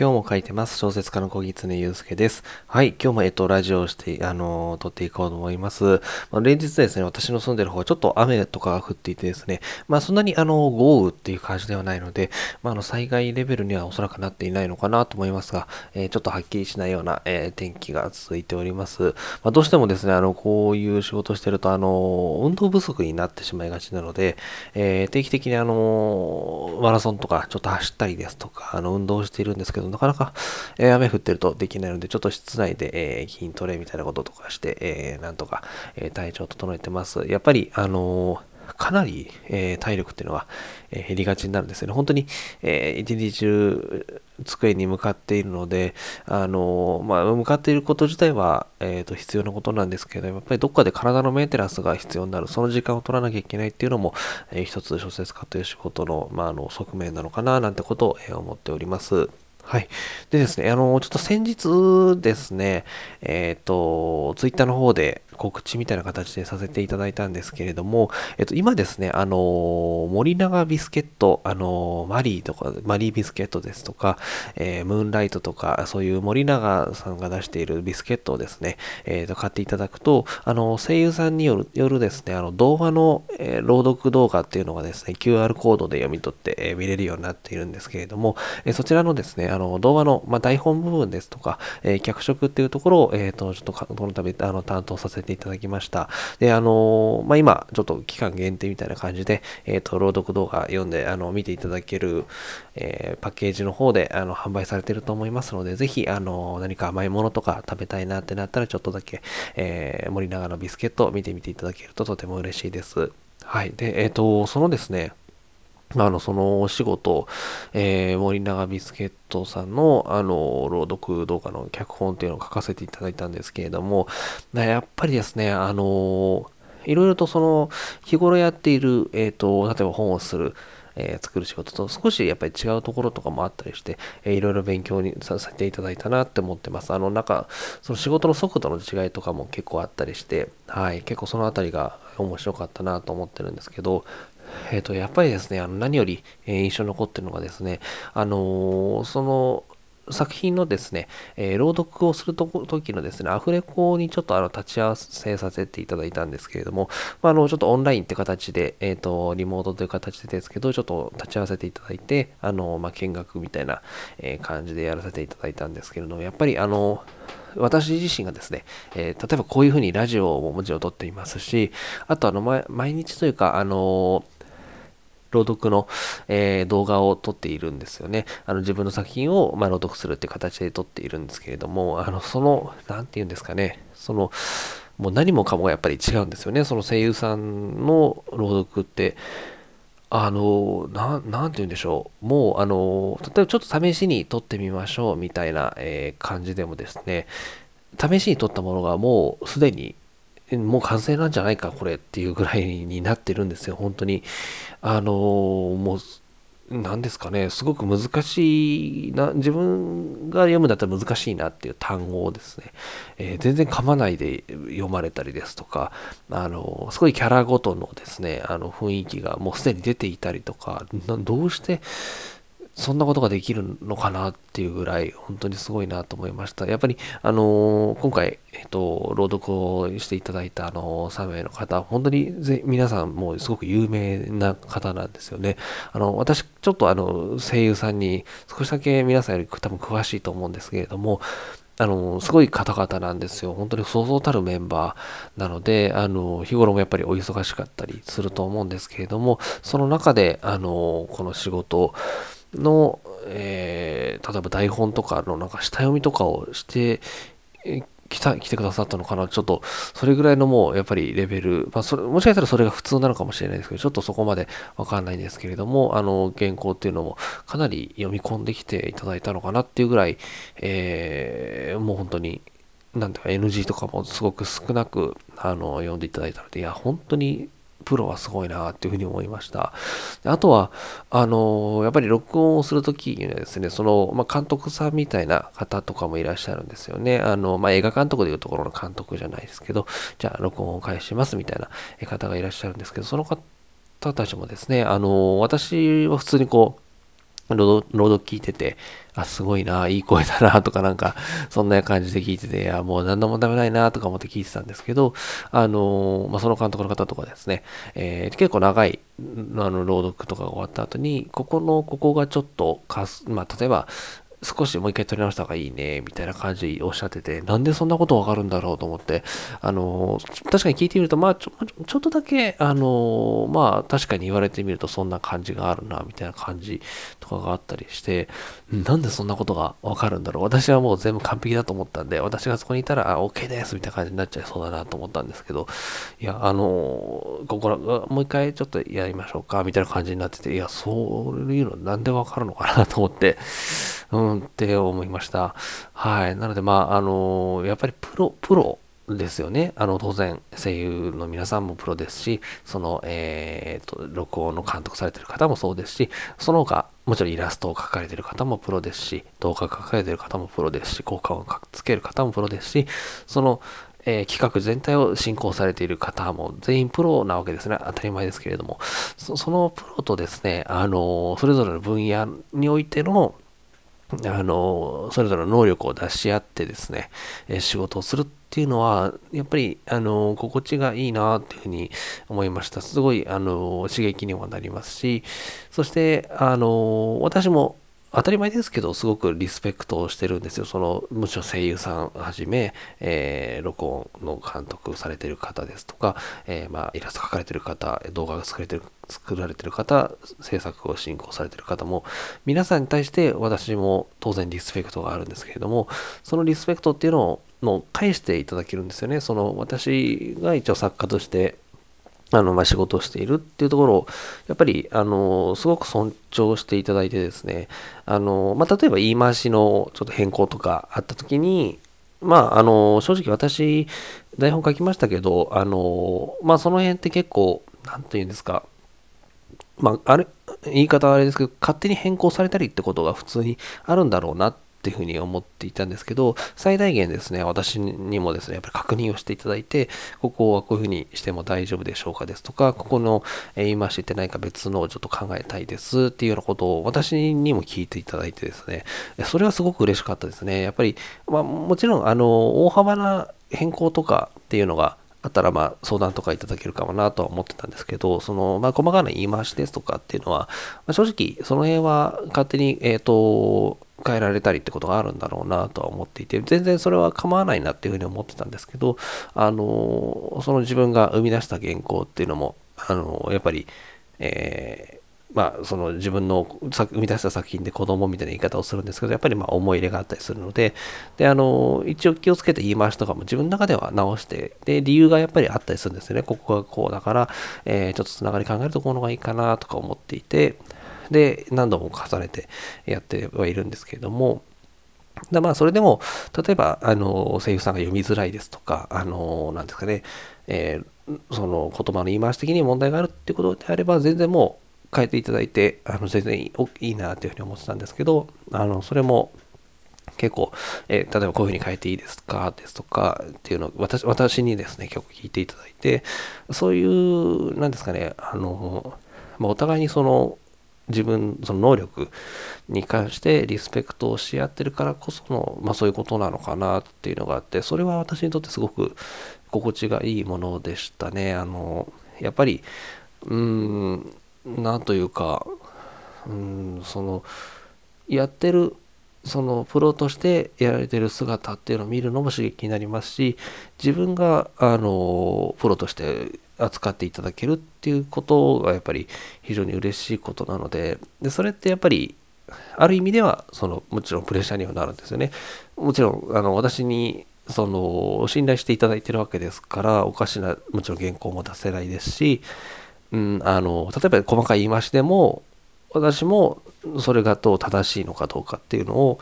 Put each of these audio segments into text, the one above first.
今日も書いてます。小説家の小木常祐介です。はい。今日も、えっと、ラジオをして、あのー、撮っていこうと思います。まあ、連日ですね、私の住んでる方はちょっと雨とかが降っていてですね、まあ、そんなに、あの、豪雨っていう感じではないので、まあ、あの、災害レベルにはおそらくなっていないのかなと思いますが、えー、ちょっとはっきりしないような、えー、天気が続いております。まあ、どうしてもですね、あの、こういう仕事してると、あの、運動不足になってしまいがちなので、え定期的に、あの、マラソンとか、ちょっと走ったりですとか、あの、運動しているんですけど、なかなか、え、雨降ってるとできないので、ちょっと室内で、え、筋トレみたいなこととかして、えー、なんとか、え体調を整えてます。やっぱり、あのかなり、えー、体力っていうのは、えー、減りがちになるんですよね。本当に、えー、一日中机に向かっているので、あのまあ、向かっていること自体は、えーと、必要なことなんですけど、やっぱりどっかで体のメンテナンスが必要になる、その時間を取らなきゃいけないっていうのも、えー、一つ小説家という仕事の,、まあ、あの側面なのかななんてことを、え思っております。はい。でですね、あの、ちょっと先日ですね、えっ、ー、と、ツイッターの方で、告知みたいな形でさせていただいたんですけれども、えっと、今ですね、あの、森永ビスケット、あの、マリーとか、マリービスケットですとか、えー、ムーンライトとか、そういう森永さんが出しているビスケットをですね、えー、と買っていただくと、あの、声優さんによるよるですね、あの、動画の、えー、朗読動画っていうのがですね、QR コードで読み取って、えー、見れるようになっているんですけれども、えー、そちらのですね、あの、動画の、まあ、台本部分ですとか、えー、脚色っていうところを、えっ、ー、と、ちょっとこの度、あの、担当させていただきました。で、あのまあ、今、ちょっと期間限定みたいな感じで、えっ、ー、と、朗読動画読んで、あの、見ていただける、えー、パッケージの方で、あの、販売されていると思いますので、ぜひ、あの、何か甘いものとか食べたいなってなったら、ちょっとだけ、えー、森永のビスケットを見てみていただけるととても嬉しいです。はい。で、えっ、と、そのですね、あの、そのお仕事、えー、森永ビスケットさんの、あの、朗読動画の脚本っていうのを書かせていただいたんですけれども、やっぱりですね、あの、いろいろとその、日頃やっている、えっ、ー、と、例えば本をする、えー、作る仕事と少しやっぱり違うところとかもあったりして、えー、いろいろ勉強にさせていただいたなって思ってます。あの、なんか、その仕事の速度の違いとかも結構あったりして、はい、結構そのあたりが面白かったなと思ってるんですけど、えっ、ー、と、やっぱりですね、あの何より、え、印象に残ってるのがですね、あのー、その、作品のですね、えー、朗読をすると時のですね、アフレコにちょっとあの立ち合わせさせていただいたんですけれども、まあ、あのちょっとオンラインって形で、えっ、ー、と、リモートという形でですけど、ちょっと立ち合わせていただいて、あの、まあ、見学みたいな、え感じでやらせていただいたんですけれども、やっぱりあの、私自身がですね、え、例えばこういうふうにラジオももちろん撮っていますし、あとあの、毎日というか、あの朗読の、えー、動画を撮っているんですよね。あの自分の作品を、まあ、朗読するって形で撮っているんですけれども、あのその、なんて言うんですかね、その、もう何もかもがやっぱり違うんですよね。その声優さんの朗読って、あの、ななんて言うんでしょう。もう、あの、例えばちょっと試しに撮ってみましょうみたいな、えー、感じでもですね、試しに撮ったものがもうすでにもう完成なんじゃないか、これっていうぐらいになってるんですよ、本当に。あのもう、何ですかね、すごく難しいな、自分が読むんだったら難しいなっていう単語をですね、えー、全然噛まないで読まれたりですとか、あの、すごいキャラごとのですね、あの雰囲気がもうすでに出ていたりとか、どうしてそんなことができるのかなっていうぐらい、本当にすごいなと思いました。やっぱり、あのー、今回、えっと、朗読をしていただいた、あのー、3名の方、本当にぜ皆さんもすごく有名な方なんですよね。あの、私、ちょっとあの、声優さんに少しだけ皆さんより多分詳しいと思うんですけれども、あの、すごい方々なんですよ。本当にそうそうたるメンバーなので、あの、日頃もやっぱりお忙しかったりすると思うんですけれども、その中で、あの、この仕事をの、えー、例えば台本とかのなんか下読みとかをして来た来てくださったのかなちょっとそれぐらいのもうやっぱりレベル、まあ、それもしかしたらそれが普通なのかもしれないですけどちょっとそこまでわかんないんですけれどもあの原稿っていうのもかなり読み込んできていただいたのかなっていうぐらい、えー、もう本当になんていうか NG とかもすごく少なくあの読んでいただいたのでいや本当にプロはすごいなっていうふうに思いました。あとは、あのやっぱり録音をするときにはですね、その、まあ、監督さんみたいな方とかもいらっしゃるんですよね。あの、まあ、映画監督でいうところの監督じゃないですけど、じゃあ録音を返しますみたいな方がいらっしゃるんですけど、その方たちもですね、あの私は普通にこう、朗読聞いてて、あ、すごいな、いい声だな、とかなんか、そんな感じで聞いてて、いや、もう何の問題もないな、とか思って聞いてたんですけど、あのー、まあ、その監督の方とかですね、えー、結構長い、あの、朗読とかが終わった後に、ここの、ここがちょっとかす、まあ、例えば、少しもう一回撮り直した方がいいね、みたいな感じでおっしゃってて、なんでそんなことわかるんだろうと思って、あの、確かに聞いてみると、まあちょ、ちょっとだけ、あの、まあ、確かに言われてみるとそんな感じがあるな、みたいな感じとかがあったりして、なんでそんなことがわかるんだろう。私はもう全部完璧だと思ったんで、私がそこにいたら、あ、OK です、みたいな感じになっちゃいそうだなと思ったんですけど、いや、あの、ここら、もう一回ちょっとやりましょうか、みたいな感じになってて、いや、そういうのなんでわかるのかなと思って、うんって思いました。はい。なので、まあ、あの、やっぱりプロ、プロですよね。あの、当然、声優の皆さんもプロですし、その、えっ、ー、と、録音の監督されてる方もそうですし、その他、もちろんイラストを描かれてる方もプロですし、動画を描かれてる方もプロですし、効果音をつける方もプロですし、その、えー、企画全体を進行されている方も全員プロなわけですね。当たり前ですけれども。そのプロとですね、あのそれぞれの分野においての、あの、それぞれの能力を出し合ってですね、え仕事をするっていうのは、やっぱり、あの、心地がいいなっていうふうに思いました。すごい、あの、刺激にもなりますし、そして、あの、私も、当たり前ですけど、すごくリスペクトをしてるんですよ。その、むしろ声優さんはじめ、えー、録音の監督されてる方ですとか、えー、まあ、イラスト描かれてる方、動画が作れてる、作られてる方、制作を進行されてる方も、皆さんに対して私も当然リスペクトがあるんですけれども、そのリスペクトっていうのを、の返していただけるんですよね。その、私が一応作家として、あの、まあ、仕事をしているっていうところを、やっぱり、あの、すごく尊重していただいてですね、あの、まあ、例えば言い回しのちょっと変更とかあった時に、まあ、あの、正直私、台本書きましたけど、あの、まあ、その辺って結構、なんて言うんですか、まあ、あれ、言い方はあれですけど、勝手に変更されたりってことが普通にあるんだろうなっっていうふうに思っていたんですけど、最大限ですね、私にもですね、やっぱり確認をしていただいて、ここはこういうふうにしても大丈夫でしょうかですとか、ここの言い回しって何か別のをちょっと考えたいですっていうようなことを私にも聞いていただいてですね、それはすごく嬉しかったですね。やっぱり、まあ、もちろん、あの、大幅な変更とかっていうのがあったら、まあ、相談とかいただけるかもなとは思ってたんですけど、その、まあ、細かな言い回しですとかっていうのは、まあ、正直、その辺は勝手に、えっ、ー、と、変えられたりってことがあるんだろうなとは思っていて、全然それは構わないなっていうふうに思ってたんですけど、あの、その自分が生み出した原稿っていうのも、あの、やっぱり、えーまあ、その自分の生み出した作品で子供みたいな言い方をするんですけど、やっぱりまあ思い入れがあったりするので、で、あの、一応気をつけて言い回しとかも自分の中では直して、で、理由がやっぱりあったりするんですよね。ここがこうだから、えー、ちょっとつながり考えるとこの方がいいかなとか思っていて、で、何度も重ねてやってはいるんですけれども、だまあ、それでも、例えば、あの、声優さんが読みづらいですとか、あの、なんですかね、えー、その言葉の言い回し的に問題があるっていうことであれば、全然もう変えていただいて、あの、全然いいなというふうに思ってたんですけど、あの、それも、結構、えー、例えばこういうふうに変えていいですかですとかっていうのを私私にですね、結構聞いていただいて、そういう、なんですかね、あの、まあ、お互いにその、自分、その能力に関してリスペクトをし合ってるからこその、まあそういうことなのかなっていうのがあって、それは私にとってすごく心地がいいものでしたね。あの、やっぱり、うん、なんというか、うん、その、やってる、そのプロとしてやられてる姿っていうのを見るのも刺激になりますし、自分が、あの、プロとして扱っていただけるっていうことがやっぱり非常に嬉しいことなので、でそれってやっぱりある意味ではそのもちろんプレッシャーにはなるんですよね。もちろんあの私にその信頼していただいてるわけですからおかしなもちろん原稿も出せないですし、うん、あの例えば細かい言い回しでも私もそれがどう正しいのかどうかっていうのを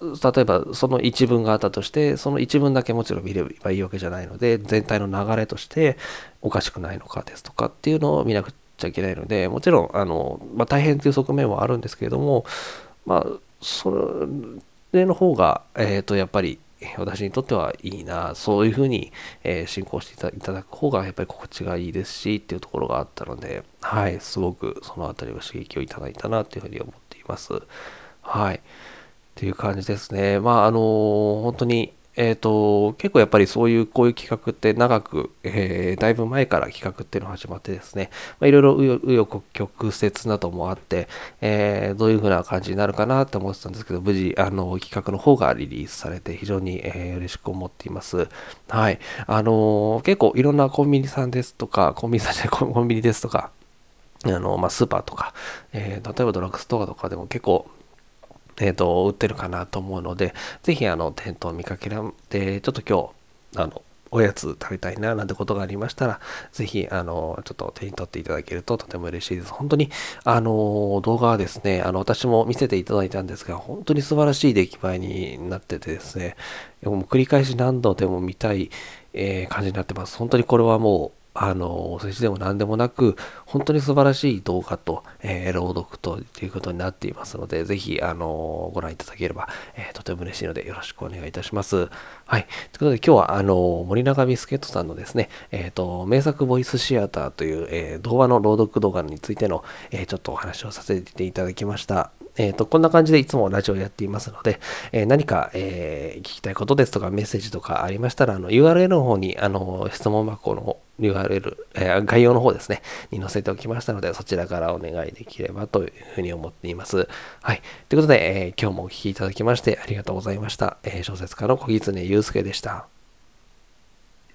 例えばその一文があったとしてその一文だけもちろん見ればいいわけじゃないので全体の流れとしておかしくないのかですとかっていうのを見なくちゃいけないのでもちろんあの、まあ、大変という側面はあるんですけれどもまあそれの方が、えー、とやっぱり私にとってはいいなそういうふうに、えー、進行していただく方がやっぱり心地がいいですしっていうところがあったのではいすごくそのあたりは刺激をいただいたなというふうに思っています。います。はい。っていう感じですね。まあ、あのー、本当に、えっ、ー、と、結構やっぱりそういう、こういう企画って長く、えー、だいぶ前から企画っていうのが始まってですね、まあ、いろいろ紆余曲折などもあって、えー、どういう風な感じになるかなって思ってたんですけど、無事、あの、企画の方がリリースされて非常に、えー、嬉しく思っています。はい。あの、結構いろんなコンビニさんですとか、コンビニさんじゃない、コンビニですとか、あの、まあ、スーパーとか、えー、例えばドラッグストアとかでも結構、えっ、ー、と、売ってるかなと思うので、ぜひ、あの、店頭見かけられて、ちょっと今日、あの、おやつ食べたいな、なんてことがありましたら、ぜひ、あの、ちょっと手に取っていただけるととても嬉しいです。本当に、あの、動画はですね、あの、私も見せていただいたんですが、本当に素晴らしい出来栄えになっててですね、もう繰り返し何度でも見たい、えー、感じになってます。本当にこれはもう、あの、お世辞でも何でもなく、本当に素晴らしい動画と、えー、朗読ということになっていますので、ぜひ、あの、ご覧いただければ、えー、とても嬉しいので、よろしくお願いいたします。はい。ということで、今日は、あの、森永ビスケットさんのですね、えっ、ー、と、名作ボイスシアターという、えー、動画の朗読動画についての、え、ちょっとお話をさせていただきました。えっ、と、こんな感じでいつもラジオやっていますので、え、何か、え、聞きたいことですとかメッセージとかありましたら、あの、URL の方に、あの、質問箱の URL、えー、概要の方ですね、に載せておきましたので、そちらからお願いできればというふうに思っています。はい。ということで、えー、今日もお聴きいただきましてありがとうございました。えー、小説家の小狐祐介でした。